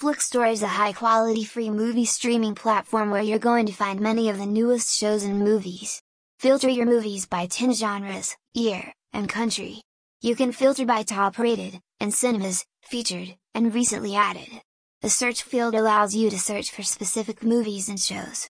FlixTor is a high-quality free movie streaming platform where you're going to find many of the newest shows and movies. Filter your movies by 10 genres, year, and country. You can filter by top rated, and cinemas, featured, and recently added. The search field allows you to search for specific movies and shows.